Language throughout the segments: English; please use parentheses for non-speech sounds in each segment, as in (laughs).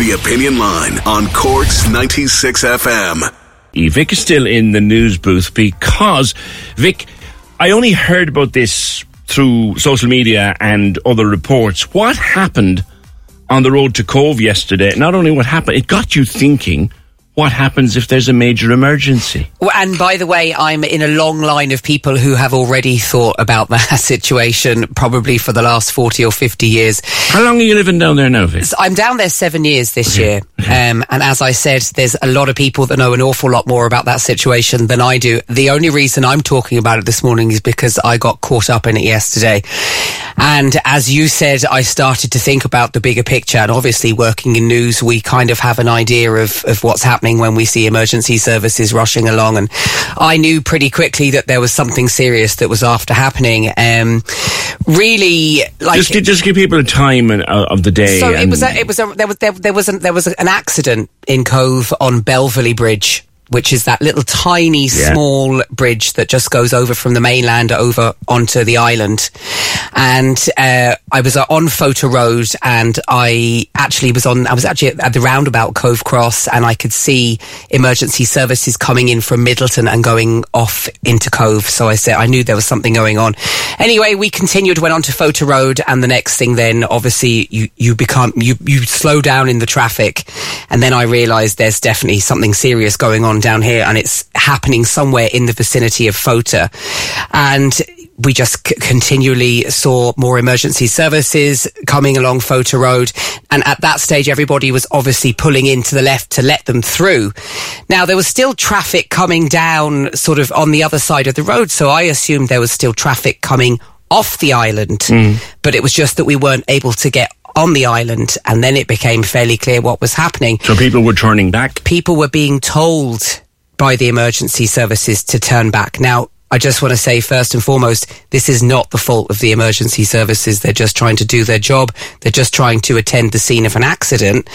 The Opinion Line on Cork's 96 FM. Vic is still in the news booth because, Vic, I only heard about this through social media and other reports. What happened on the road to Cobh yesterday? Not only what happened, it got you thinking what happens if there's a major emergency? Well, and by the way, I'm in a long line of people who have already thought about that (laughs) situation, probably for the last 40 or 50 years. How long are you living down there now, Vic? So I'm down there seven years this okay. year. Okay. Um, and as I said, there's a lot of people that know an awful lot more about that situation than I do. The only reason I'm talking about it this morning is because I got caught up in it yesterday. And as you said, I started to think about the bigger picture. And obviously, working in news, we kind of have an idea of, of what's happening when we see emergency services rushing along. And I knew pretty quickly that there was something serious that was after happening. Um, really, like just, just give people a time uh, of the day. So it was. A, it was. A, there was. There, there was. A, there was an accident in Cobh on Belvelly Bridge which is that little tiny yeah. small bridge that just goes over from the mainland over onto the island. And uh, I was uh, on Fota Road, and I actually was on. I was actually at the roundabout Cobh Cross, and I could see emergency services coming in from Midleton and going off into Cobh. So I said I knew there was something going on. Anyway, we continued, went on to Fota Road, and the next thing then, obviously, you you become you you slow down in the traffic, and then I realised there's definitely something serious going on down here, and it's happening somewhere in the vicinity of Fota. And we just c- continually saw more emergency services coming along Fota Road. And at that stage, everybody was obviously pulling in to the left to let them through. Now, there was still traffic coming down sort of on the other side of the road. So I assumed there was still traffic coming off the island, mm. but it was just that we weren't able to get on the island, and then it became fairly clear what was happening. So people were turning back? People were being told by the emergency services to turn back. Now, I just want to say first and foremost, this is not the fault of the emergency services. They're just trying to do their job. They're just trying to attend the scene of an accident.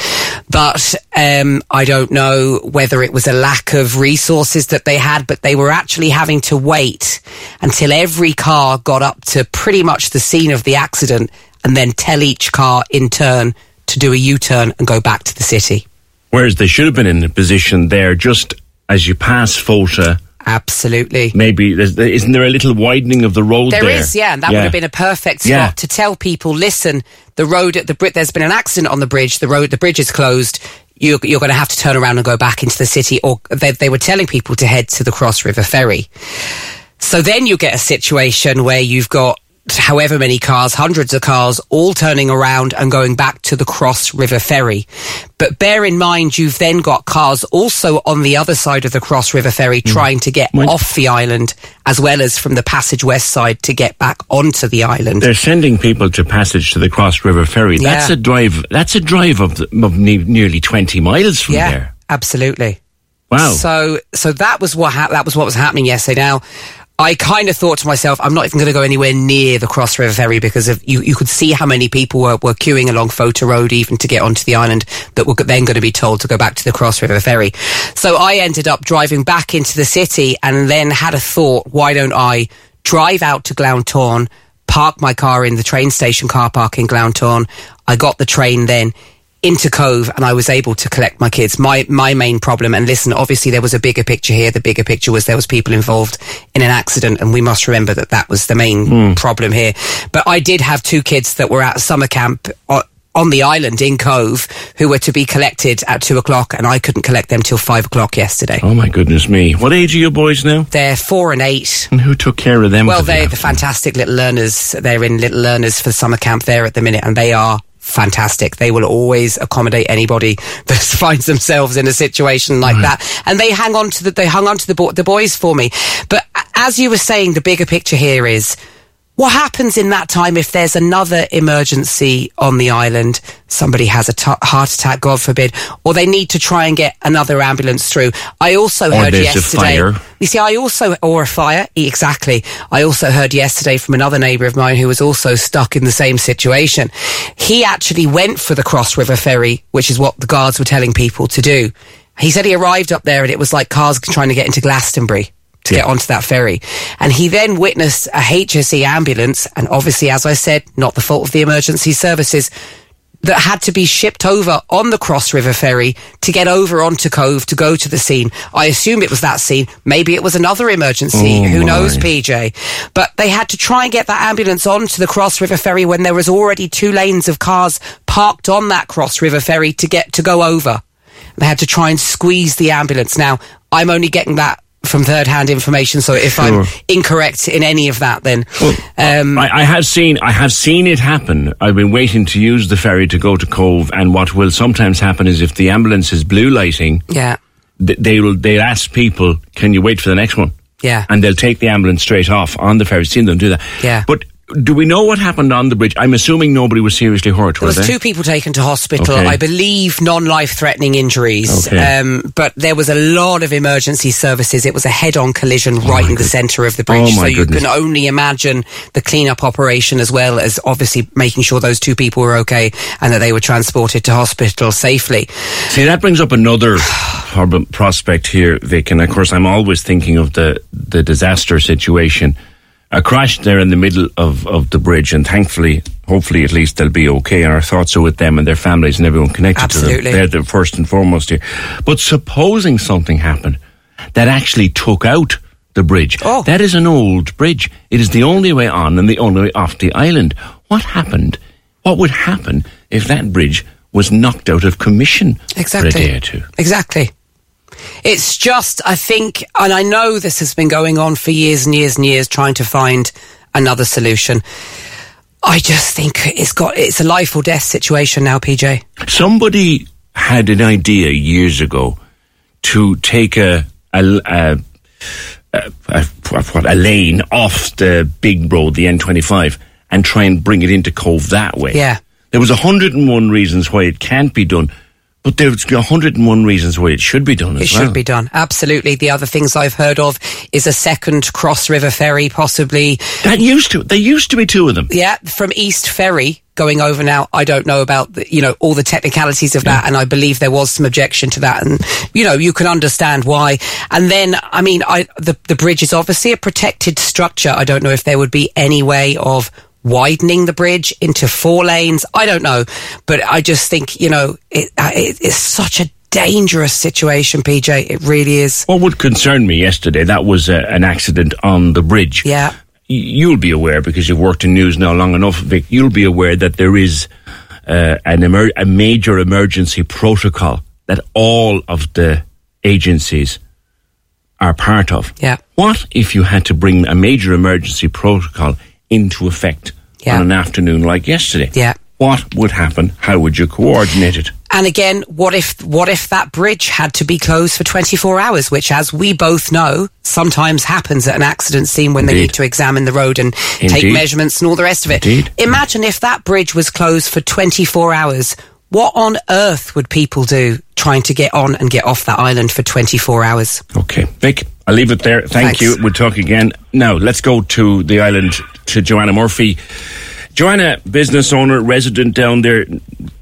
But um, I don't know whether it was a lack of resources that they had, but they were actually having to wait until every car got up to pretty much the scene of the accident and then tell each car in turn to do a U-turn and go back to the city. Whereas they should have been in a position there just as you pass Fota. Absolutely. Maybe isn't there a little widening of the road there? There is, yeah, and that yeah. would have been a perfect spot yeah. to tell people, listen, the road at the bridge. There's been an accident on the bridge. The road, the bridge is closed. You're, you're going to have to turn around and go back into the city, or they, they were telling people to head to the Cross River Ferry. So then you get a situation where you've got however many cars, hundreds of cars, all turning around and going back to the Cross River Ferry. But bear in mind, you've then got cars also on the other side of the Cross River Ferry mm. trying to get off the island, as well as from the Passage West side to get back onto the island. They're sending people to Passage to the Cross River Ferry. Yeah. That's a drive. That's a drive of, of nearly twenty miles from yeah, there. Absolutely. Wow. So, so that was what ha- that was what was happening yesterday. Now, I kind of thought to myself, I'm not even going to go anywhere near the Cross River Ferry because of, you, you could see how many people were, were queuing along Fota Road even to get onto the island that were then going to be told to go back to the Cross River Ferry. So I ended up driving back into the city and then had a thought, why don't I drive out to Glounthaune, park my car in the train station car park in Glounthaune. I got the train then into Cobh and I was able to collect my kids. My my main problem, and listen, obviously there was a bigger picture here. The bigger picture was there was people involved in an accident, and we must remember that that was the main mm. problem here. But I did have two kids that were at summer camp. On the island in Cobh who were to be collected at two o'clock, and I couldn't collect them till five o'clock yesterday. Oh my goodness me! What age are your boys now? They're four and eight. And who took care of them? Well, they're the fantastic little learners. They're in little learners for summer camp there at the minute, and they are fantastic. They will always accommodate anybody (laughs) that finds themselves in a situation like right. that. And they hang on to the, they hung on to the, bo- the boys for me. But as you were saying, the bigger picture here is what happens in that time if there's another emergency on the island? Somebody has a t- heart attack, God forbid, or they need to try and get another ambulance through. I also or heard yesterday. You see, I also, or a fire, exactly. I also heard yesterday from another neighbour of mine who was also stuck in the same situation. He actually went for the Cross River Ferry, which is what the guards were telling people to do. He said he arrived up there and it was like cars trying to get into Glastonbury to yeah. get onto that ferry. And he then witnessed a HSE ambulance, and obviously, as I said, not the fault of the emergency services, that had to be shipped over on the Cross River ferry to get over onto Cobh to go to the scene. I assume it was that scene. Maybe it was another emergency. Oh, Who my. knows, PJ? But they had to try and get that ambulance onto the Cross River ferry when there was already two lanes of cars parked on that Cross River ferry to get to go over. They had to try and squeeze the ambulance. Now, I'm only getting that from third hand information, so if I'm incorrect in any of that, then um, I, I have seen I have seen it happen. I've been waiting to use the ferry to go to Cobh, and what will sometimes happen is if the ambulance is blue lighting, yeah, th- they will they'll ask people, "Can you wait for the next one?" Yeah. and they'll take the ambulance straight off on the ferry. Seen them do that. Yeah. but do we know what happened on the bridge? I'm assuming nobody was seriously hurt. There were was they? two people taken to hospital. Okay. I believe non-life-threatening injuries. Okay. Um, but there was a lot of emergency services. It was a head-on collision right in the centre of the bridge. Oh, my so you goodness. can only imagine the clean-up operation as well as obviously making sure those two people were okay and that they were transported to hospital safely. See, that brings up another prospect here, Vic. And of course, I'm always thinking of the, the disaster situation. A crash there in the middle of, of the bridge, and thankfully, hopefully, at least they'll be okay. And our thoughts are with them and their families and everyone connected to Absolutely. them. They're the first and foremost here. But supposing something happened that actually took out the bridge, Oh. that is an old bridge. It is the only way on and the only way off the island. What happened? What would happen if that bridge was knocked out of commission Exactly. for a day or two? Exactly. It's just, I think, and I know this has been going on for years and years and years, trying to find another solution. I just think it's got, it's a life or death situation now, PJ. Somebody had an idea years ago to take a a, a, a, a, what, a lane off the big road, the N25, and try and bring it into Cobh that way. Yeah. There was 101 reasons why it can't be done, but there's 101 reasons why it should be done as It well. should be done. Absolutely. The other things I've heard of is a second Cross River ferry, possibly. That used to, there used to be two of them. Yeah, from East Ferry going over now. I don't know about the, you know all the technicalities of that, and I believe there was some objection to that, and you know you can understand why. And then, I mean, I the the bridge is obviously a protected structure. I don't know if there would be any way of widening the bridge into four lanes. I don't know, but I just think you know it, uh, it it's such a dangerous situation, PJ. It really is. What would concern me yesterday, that was uh, an accident on the bridge. Yeah. You'll be aware, because you've worked in news now long enough, Vic, you'll be aware that there is uh, an emer- a major emergency protocol that all of the agencies are part of. Yeah. What if you had to bring a major emergency protocol into effect Yeah. on an afternoon like yesterday? Yeah. What would happen? How would you coordinate it? And again, what if what if that bridge had to be closed for 24 hours, which, as we both know, sometimes happens at an accident scene when they need to examine the road and take measurements and all the rest of it. Indeed. Imagine if that bridge was closed for 24 hours. What on earth would people do trying to get on and get off that island for 24 hours? Okay, Vic, I'll leave it there. Thank Thanks. you. We'll talk again. Now, let's go to the island to Joanna Murphy. Joanna, business owner, resident down there,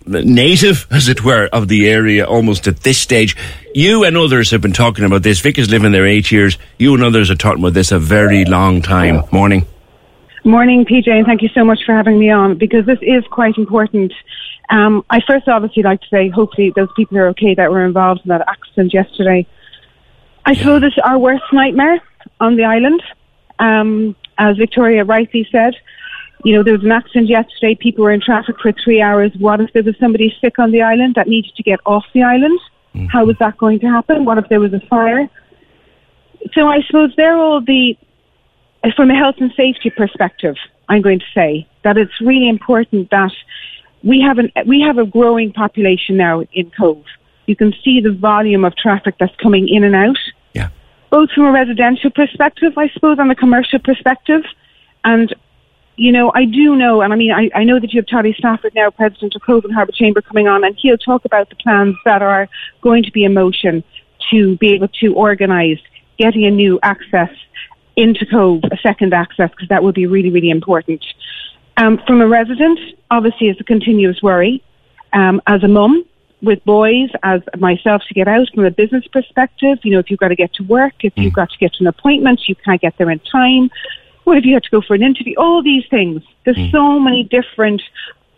native, as it were, of the area almost at this stage. You and others have been talking about this. Vic is living there eight years. You and others are talking about this a very long time. Morning. Morning, PJ, and thank you so much for having me on because this is quite important. Um, I first obviously like to say, hopefully, those people are okay that were involved in that accident yesterday. I suppose it's our worst nightmare on the island. Um, as Victoria rightly said, you know, there was an accident yesterday. People were in traffic for three hours. What if there was somebody sick on the island that needed to get off the island? How was that going to happen? What if there was a fire? So I suppose they're all the from a health and safety perspective, I'm going to say that it's really important that we have an we have a growing population now in Cobh. You can see the volume of traffic that's coming in and out, Yeah. both from a residential perspective, I suppose, and a commercial perspective. And you know, I do know, and I mean, I, I know that you have Toddy Stafford now, President of Cobh and Harbour Chamber, coming on, and he'll talk about the plans that are going to be in motion to be able to organise getting a new access into Cobh, a second access, because that would be really, really important. Um, from a resident, obviously, it's a continuous worry. Um, as a mum with boys, as myself, to get out from a business perspective, you know, if you've got to get to work, if you've mm. got to get to an appointment, you can't get there in time. What if you had to go for an interview? All these things. There's mm. so many different,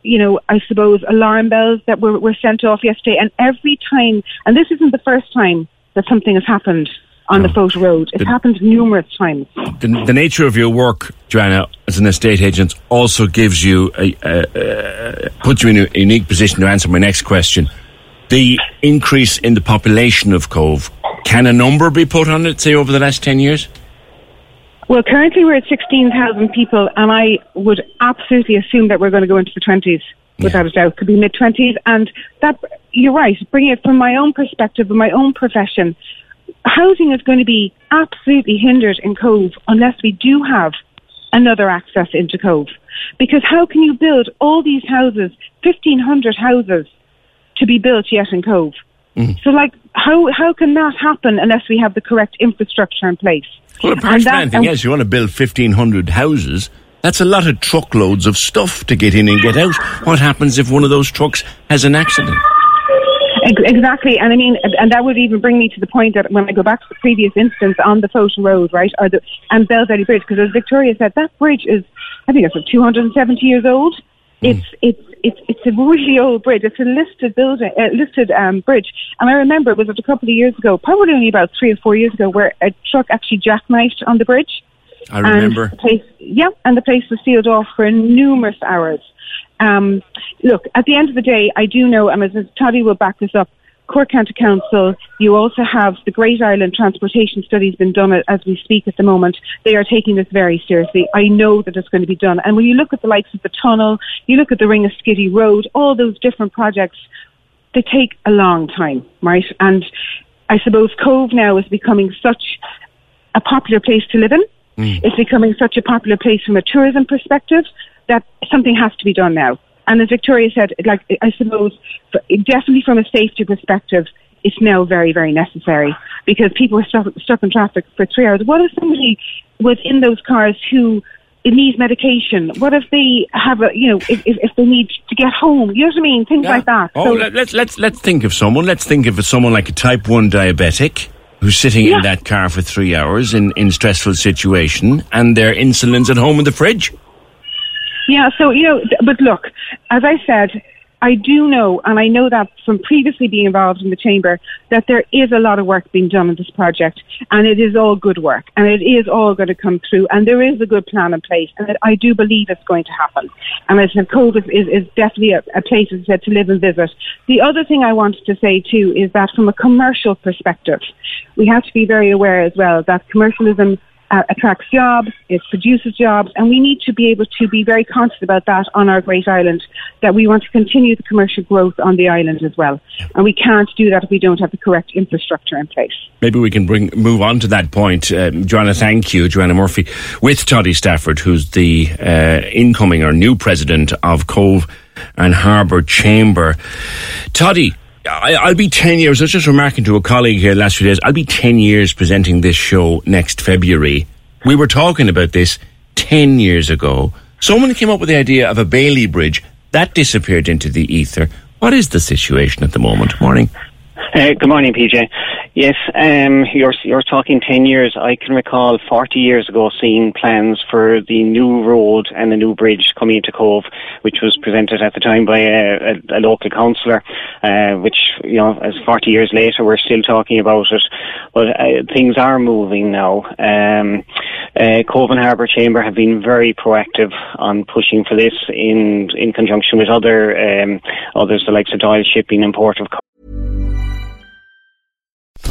you know, I suppose alarm bells that were, were sent off yesterday. And every time, and this isn't the first time that something has happened on the Fota Road. It's The- happened numerous times. The, the nature of your work, Joanna, as an estate agent, also gives you a, a, a puts you in a unique position to answer my next question. The increase in the population of Cobh, can a number be put on it, say, over the last 10 years? Well, currently we're at 16,000 people, and I would absolutely assume that we're going to go into the 20s, without a doubt. Could be mid 20s. And that, you're right, bringing it from my own perspective, and my own profession, housing is going to be absolutely hindered in Cobh unless we do have another access into Cobh. Because how can you build all these houses, 1,500 houses, to be built yet in Cobh? Mm. So, like, how how can that happen unless we have the correct infrastructure in place? Well, apart from anything else, you want to build 1,500 houses. That's a lot of truckloads of stuff to get in and get out. What happens if one of those trucks has an accident? Exactly, and I mean, and that would even bring me to the point that when I go back to the previous instance on the Fota Road, right, or the and Belvelly Bridge, because as Victoria said, that bridge is, I think it's 270 years old. Mm. It's it's it's it's a really old bridge. It's a listed building, uh, listed um, bridge, and I remember it was a couple of years ago, probably only about three or four years ago, where a truck actually jackknifed on the bridge. I remember. Place, yeah, and the place was sealed off for numerous hours. Um, look, at the end of the day, I do know, and as Toddy will back this up, Cork County Council, you also have the Great Island Transportation Studies been done as we speak at the moment. They are taking this very seriously. I know that it's going to be done. And when you look at the likes of the tunnel, you look at the Ringaskiddy Road, all those different projects, they take a long time, right? And I suppose Cobh now is becoming such a popular place to live in. Mm. It's becoming such a popular place from a tourism perspective that something has to be done now. And as Victoria said, like I suppose, definitely from a safety perspective, it's now very, very necessary because people are stuck, stuck in traffic for three hours. What if somebody was in those cars who needs medication? What if they have a, you know, if, if, they need to get home? You know what I mean? Things like that. Oh, So- let, let's let's let's think of someone. Let's think of someone like a type one diabetic who's sitting Yeah. in that car for three hours in in stressful situation, and their insulin's at home in the fridge. Yeah, so, you know, but look, as I said, I do know, and I know that from previously being involved in the chamber, that there is a lot of work being done on this project, and it is all good work, and it is all going to come through, and there is a good plan in place, and I do believe it's going to happen. And as said, Cobh is, is, is definitely a, a place, as I said, to live and visit. The other thing I wanted to say too is that from a commercial perspective, we have to be very aware as well that commercialism uh, attracts jobs, it produces jobs, and we need to be able to be very conscious about that on our great island, that we want to continue the commercial growth on the island as well. And we can't do that if we don't have the correct infrastructure in place. Maybe we can bring move on to that point. Um, Joanna, thank you, Joanna Murphy, with Toddy Stafford, who's the uh, incoming or new president of Cobh and Harbour Chamber. Toddy, I, I'll be 10 years, I was just remarking to a colleague here last few days, I'll be 10 years presenting this show next February. We were talking about this 10 years ago. Someone came up with the idea of a Bailey Bridge. That disappeared into the ether. What is the situation at the moment? Morning. Uh, good morning, PJ. Yes, um, you're you're talking ten years. I can recall forty years ago seeing plans for the new road and the new bridge coming into Cobh, which was presented at the time by a, a, a local councillor. Uh, which you know, as forty years later, we're still talking about it. But uh, things are moving now. Um, uh, Cobh and Harbour Chamber have been very proactive on pushing for this in in conjunction with other um, others, the likes of Doyle Shipping and Port of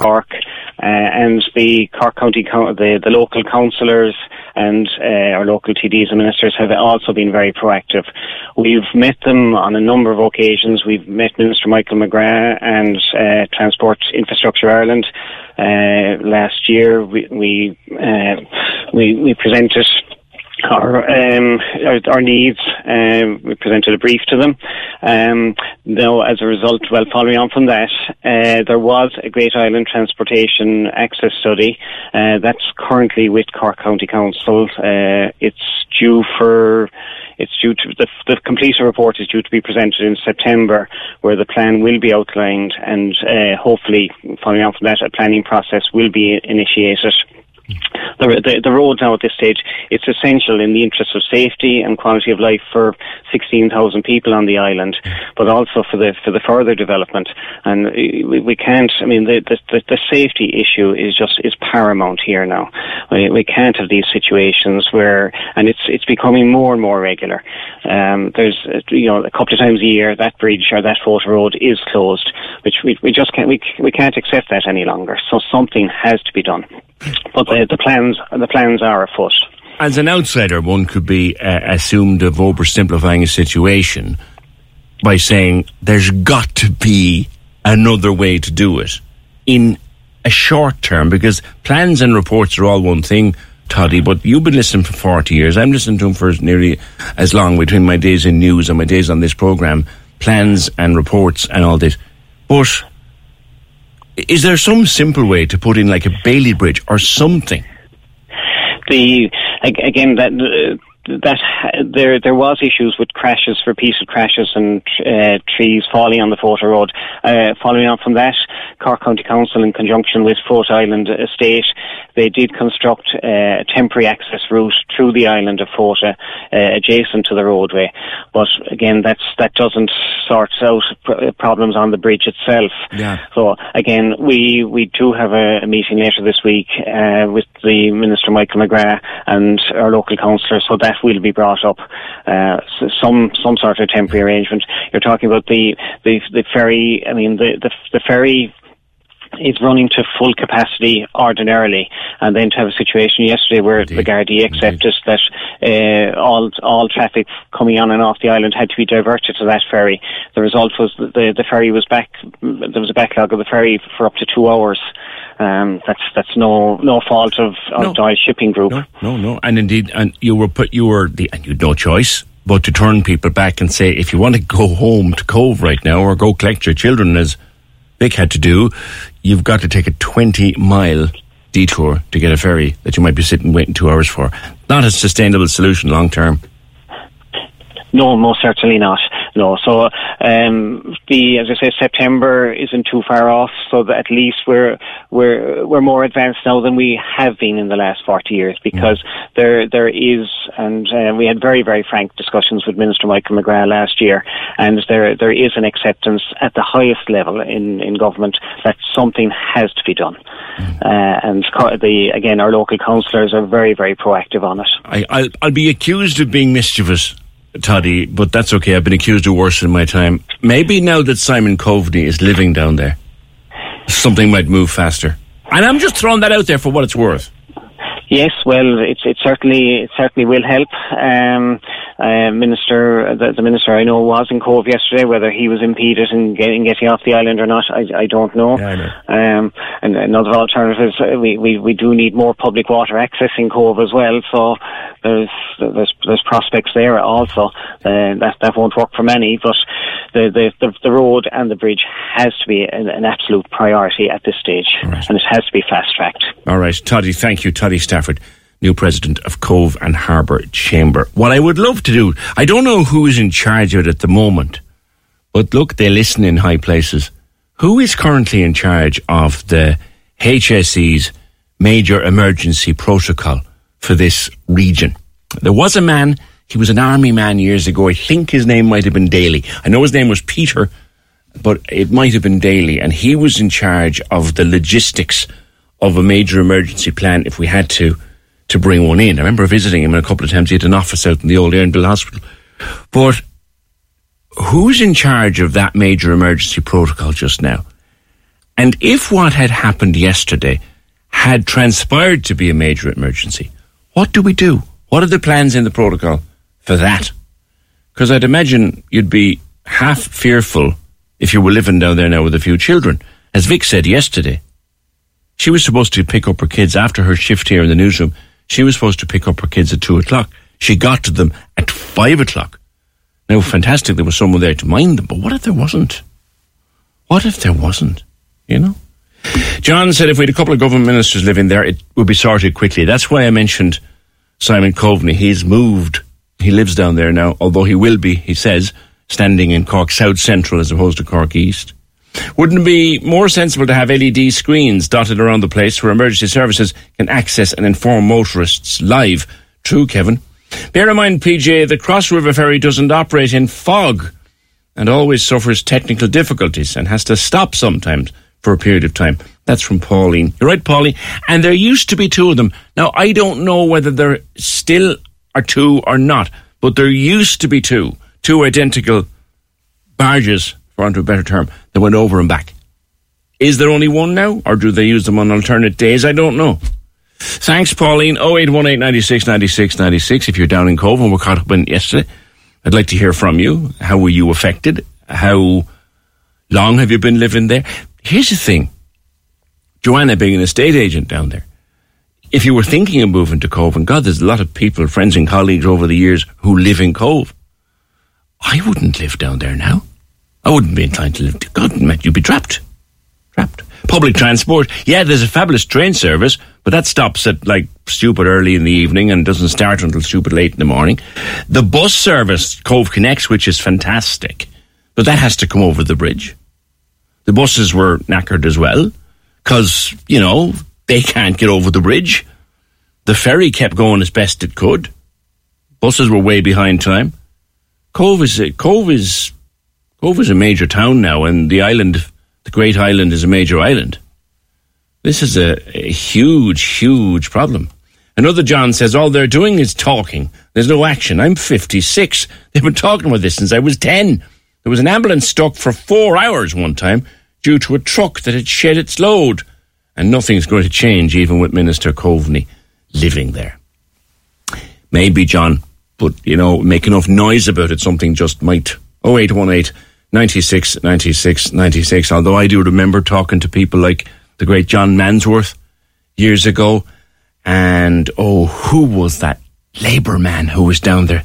Cork uh, and the Cork County, the, the local councillors and uh, our local TDs and ministers have also been very proactive. We've met them on a number of occasions. We've met Minister Michael McGrath and uh, Transport Infrastructure Ireland uh, last year. We we, uh, we we presented our, um, our, our, needs. Um, we presented a brief to them. Um, now, as a result, well, following on from that, uh, there was a Great Island Transportation Access Study uh, that's currently with Cork County Council. Uh, it's due for it's due to the, the report is due to be presented in September, where the plan will be outlined, and uh, hopefully, following on from that, a planning process will be initiated the, the, the roads now at this stage, it's essential in the interest of safety and quality of life for 16,000 people on the island, but also for the for the further development. And we, we can't. I mean, the, the the safety issue is just is paramount here now. We, we can't have these situations where, and it's it's becoming more and more regular. Um, there's you know a couple of times a year that bridge or that Fota road is closed, which we we just can't we we can't accept that any longer. So something has to be done. But the, the plans the plans are afoot. As an outsider, one could be uh, assumed of oversimplifying a situation by saying there's got to be another way to do it in a short term because plans and reports are all one thing. Toddy, but you've been listening for 40 years. I'm listening to him for nearly as long between my days in news and my days on this program, plans and reports and all this. But is there some simple way to put in like a Bailey Bridge or something? The again that. Uh, that there there was issues with crashes, repeated crashes, and uh, trees falling on the Fota Road. Uh, following on from that, Cork County Council, in conjunction with Fota Island Estate, they did construct uh, a temporary access route through the island of Fota, uh, adjacent to the roadway. But again, that's that doesn't sort out pr- problems on the bridge itself. Yeah. So again, we we do have a, a meeting later this week uh, with the Minister Michael McGrath and our local councillor, so that will be brought up. Uh, so some some sort of temporary arrangement. You're talking about the the, the ferry. I mean, the, the the ferry is running to full capacity ordinarily, and then to have a situation yesterday where Indeed. the Gardaí accepted that uh, all all traffic coming on and off the island had to be diverted to that ferry. The result was that the the ferry was back. There was a backlog of the ferry for up to two hours. Um, that's that's no no fault of, of no. Shipping Group. No, no, no, and indeed, and you were put you were the and you had no choice but to turn people back and say if you want to go home to Cobh right now or go collect your children as Vic had to do, you've got to take a twenty mile detour to get a ferry that you might be sitting waiting two hours for. Not a sustainable solution long term. No, most certainly not. No, so um, the as I say, September isn't too far off. So that at least we're we're we're more advanced now than we have been in the last forty years because mm. there there is, and uh, we had very very frank discussions with Minister Michael McGrath last year, and there there is an acceptance at the highest level in in government that something has to be done. Mm. Uh, and the again, our local councillors are very very proactive on it. I, I'll, I'll be accused of being mischievous Toddy, but that's okay. I've been accused of worse in my time. Maybe now that Simon Coveney is living down there, something might move faster. And I'm just throwing that out there for what it's worth. Yes, well, it, it certainly it certainly will help. Um, uh, minister, the, the, minister I know was in Cobh yesterday. Whether he was impeded in getting getting off the island or not, I, I don't know. Yeah, I know. Um, and another alternative is we, we, we do need more public water access in Cobh as well. So there's there's there's prospects there also. Uh, that that won't work for many, but the, the the, the road and the bridge has to be an, an absolute priority at this stage, right. and it has to be fast tracked. All right, Toddy. Thank you, Toddy Stafford new president of Cobh and Harbour Chamber. What I would love to do, I don't know who is in charge of it at the moment, but look, they listen in high places. Who is currently in charge of the HSE's major emergency protocol for this region? There was a man, he was an army man years ago. I think his name might have been Daly. I know his name was Peter, but it might have been Daly, and he was in charge of the logistics of a major emergency plan if we had to to bring one in. I remember visiting him a couple of times. He had an office out in the old Erndale Hospital. But who's in charge of that major emergency protocol just now? And if what had happened yesterday had transpired to be a major emergency, what do we do? What are the plans in the protocol for that? Because I'd imagine you'd be half fearful if you were living down there now with a few children. As Vic said yesterday, she was supposed to pick up her kids after her shift here in the newsroom she was supposed to pick up her kids at two o'clock. She got to them at five o'clock. Now, fantastic, there was someone there to mind them, but what if there wasn't? What if there wasn't? You know? John said if we had a couple of government ministers living there, it would be sorted quickly. That's why I mentioned Simon Coveney. He's moved. He lives down there now, although he will be, he says, standing in Cork South Central as opposed to Cork East. Wouldn't it be more sensible to have LED screens dotted around the place where emergency services can access and inform motorists live? True, Kevin. Bear in mind, PJ, the Cross River Ferry doesn't operate in fog and always suffers technical difficulties and has to stop sometimes for a period of time. That's from Pauline. You're right, Pauline. And there used to be two of them. Now, I don't know whether there still are two or not, but there used to be two, two identical barges, for want of a better term, that went over and back. Is there only one now, or do they use them on alternate days? I don't know. Thanks, Pauline. 0818 96 96 96. If you're down in Cobh and we're caught up in yesterday, I'd like to hear from you. How were you affected? How long have you been living there? Here's the thing Joanna being an estate agent down there, if you were thinking of moving to Cobh, and God, there's a lot of people, friends and colleagues over the years who live in Cobh. I wouldn't live down there now. I wouldn't be inclined to live. God, you'd be trapped. Trapped. Public transport. Yeah, there's a fabulous train service, but that stops at like stupid early in the evening and doesn't start until stupid late in the morning. The bus service, Cobh Connects, which is fantastic, but that has to come over the bridge. The buses were knackered as well because, you know, they can't get over the bridge. The ferry kept going as best it could. Buses were way behind time. Cobh is Cobh is Cobh is a major town now, and the island, the Great Island, is a major island. This is a, a huge, huge problem. Another John says all they're doing is talking. There's no action. I'm 56. (laughs) They've been talking about this since I was 10. There was an ambulance stuck for four hours one time due to a truck that had shed its load. And nothing's going to change even with Minister Coveney living there. Maybe, John, but, you know, make enough noise about it, something just might. 0818 96, 96, 96. Although I do remember talking to people like the great John Mansworth years ago. And, oh, who was that Labour man who was down there?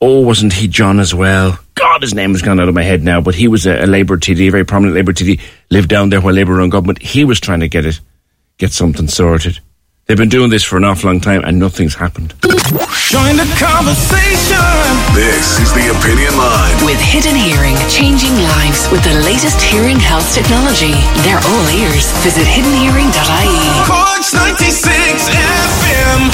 Oh, wasn't he John as well? God, his name has gone out of my head now, but he was a, a Labour TD, a very prominent Labour TD, lived down there while Labour were in government. He was trying to get it, get something sorted. They've been doing this for an awful long time and nothing's happened. Join the conversation. This is the Opinion Line. With Hidden Hearing, changing lives with the latest hearing health technology. They're all ears. Visit hiddenhearing.ie. Corks 96 FM.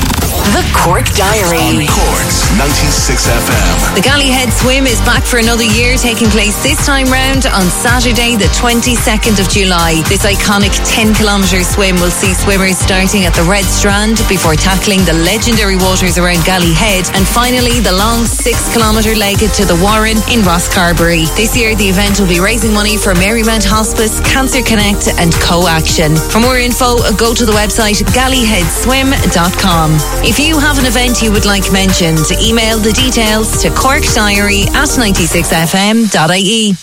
The Cork Diary. On Corks 96 FM. The Galleyhead Swim is back for another year, taking place this time round on Saturday, the 22nd of July. This iconic 10 kilometre swim will see swimmers starting at the Red Strand before tackling the legendary waters around Galleyhead and finally the long 6 kilometre leg to the Warren in Rosscarbery. This year, the event will be raising money for Marymount Hospice, Cancer Connect, and CoAction. For more info, go to the website galleyheadswim.com. If you have an event you would like mentioned, email the details to corkdiary at 96fm.ie.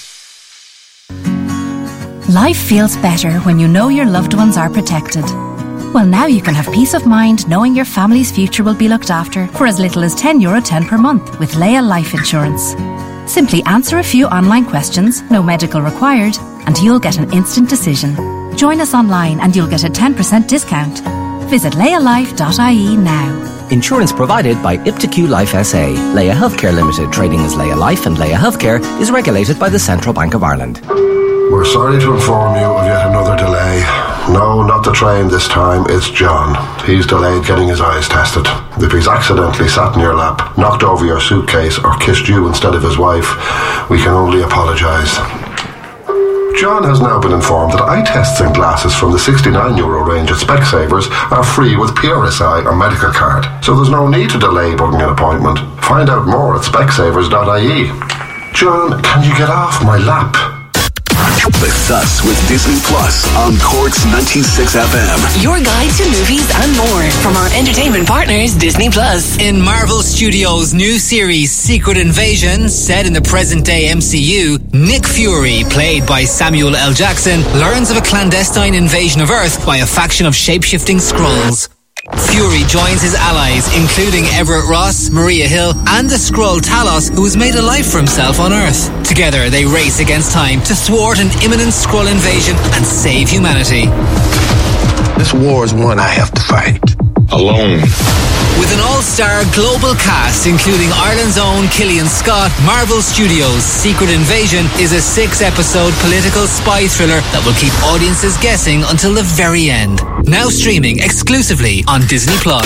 Life feels better when you know your loved ones are protected. Well, now you can have peace of mind knowing your family's future will be looked after for as little as €10 Euro 10 per month with Leia Life Insurance. Simply answer a few online questions, no medical required, and you'll get an instant decision. Join us online and you'll get a 10% discount. Visit leialife.ie now. Insurance provided by iptiQ Life SA. Leia Healthcare Limited, trading as Leia Life and Leia Healthcare, is regulated by the Central Bank of Ireland. We're sorry to inform you of yet another delay. No, not the train this time, it's John. He's delayed getting his eyes tested. If he's accidentally sat in your lap, knocked over your suitcase, or kissed you instead of his wife, we can only apologise. John has now been informed that eye tests and glasses from the 69 euro range at Specsavers are free with PRSI or medical card, so there's no need to delay booking an appointment. Find out more at specsavers.ie. John, can you get off my lap? The Thus with Disney Plus on Corks 96 FM. Your guide to movies and more from our entertainment partners, Disney Plus. In Marvel Studios' new series Secret Invasion, set in the present day MCU, Nick Fury, played by Samuel L. Jackson, learns of a clandestine invasion of Earth by a faction of shapeshifting Skrulls. Fury joins his allies, including Everett Ross, Maria Hill, and the Skrull Talos, who has made a life for himself on Earth. Together, they race against time to thwart an imminent Skrull invasion and save humanity. This war is one I have to fight alone. With an all-star global cast, including Ireland's own Killian Scott, Marvel Studios' Secret Invasion is a six-episode political spy thriller that will keep audiences guessing until the very end. Now streaming exclusively on Disney+. Plus.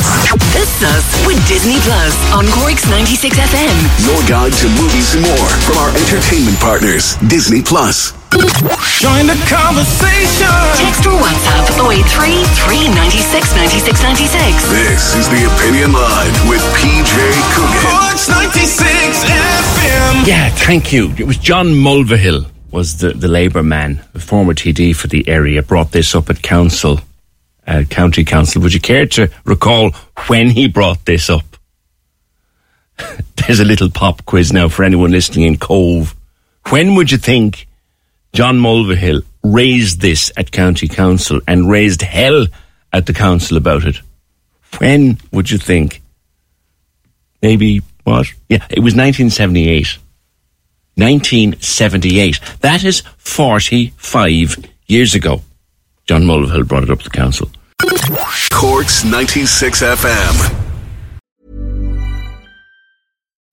The Sus with Disney Plus on Cork's 96 FM. Your guide to movies and more from our entertainment partners, Disney Plus. Join the conversation. Text or WhatsApp 083 396 96 96. This is the Opinion Line with PJ Coogan. Cork's 96 FM. Yeah, thank you. It was John Mulvihill was the, the Labour man, the former TD for the area, brought this up at council, uh, county council. Would you care to recall when he brought this up? (laughs) There's a little pop quiz now for anyone listening in Cobh. When would you think John Mulvihill raised this at county council and raised hell at the council about it? When would you think? Maybe what? Yeah, it was 1978. 1978. That is 45 years ago. John Mulvihill brought it up to council. Cork's 96 FM.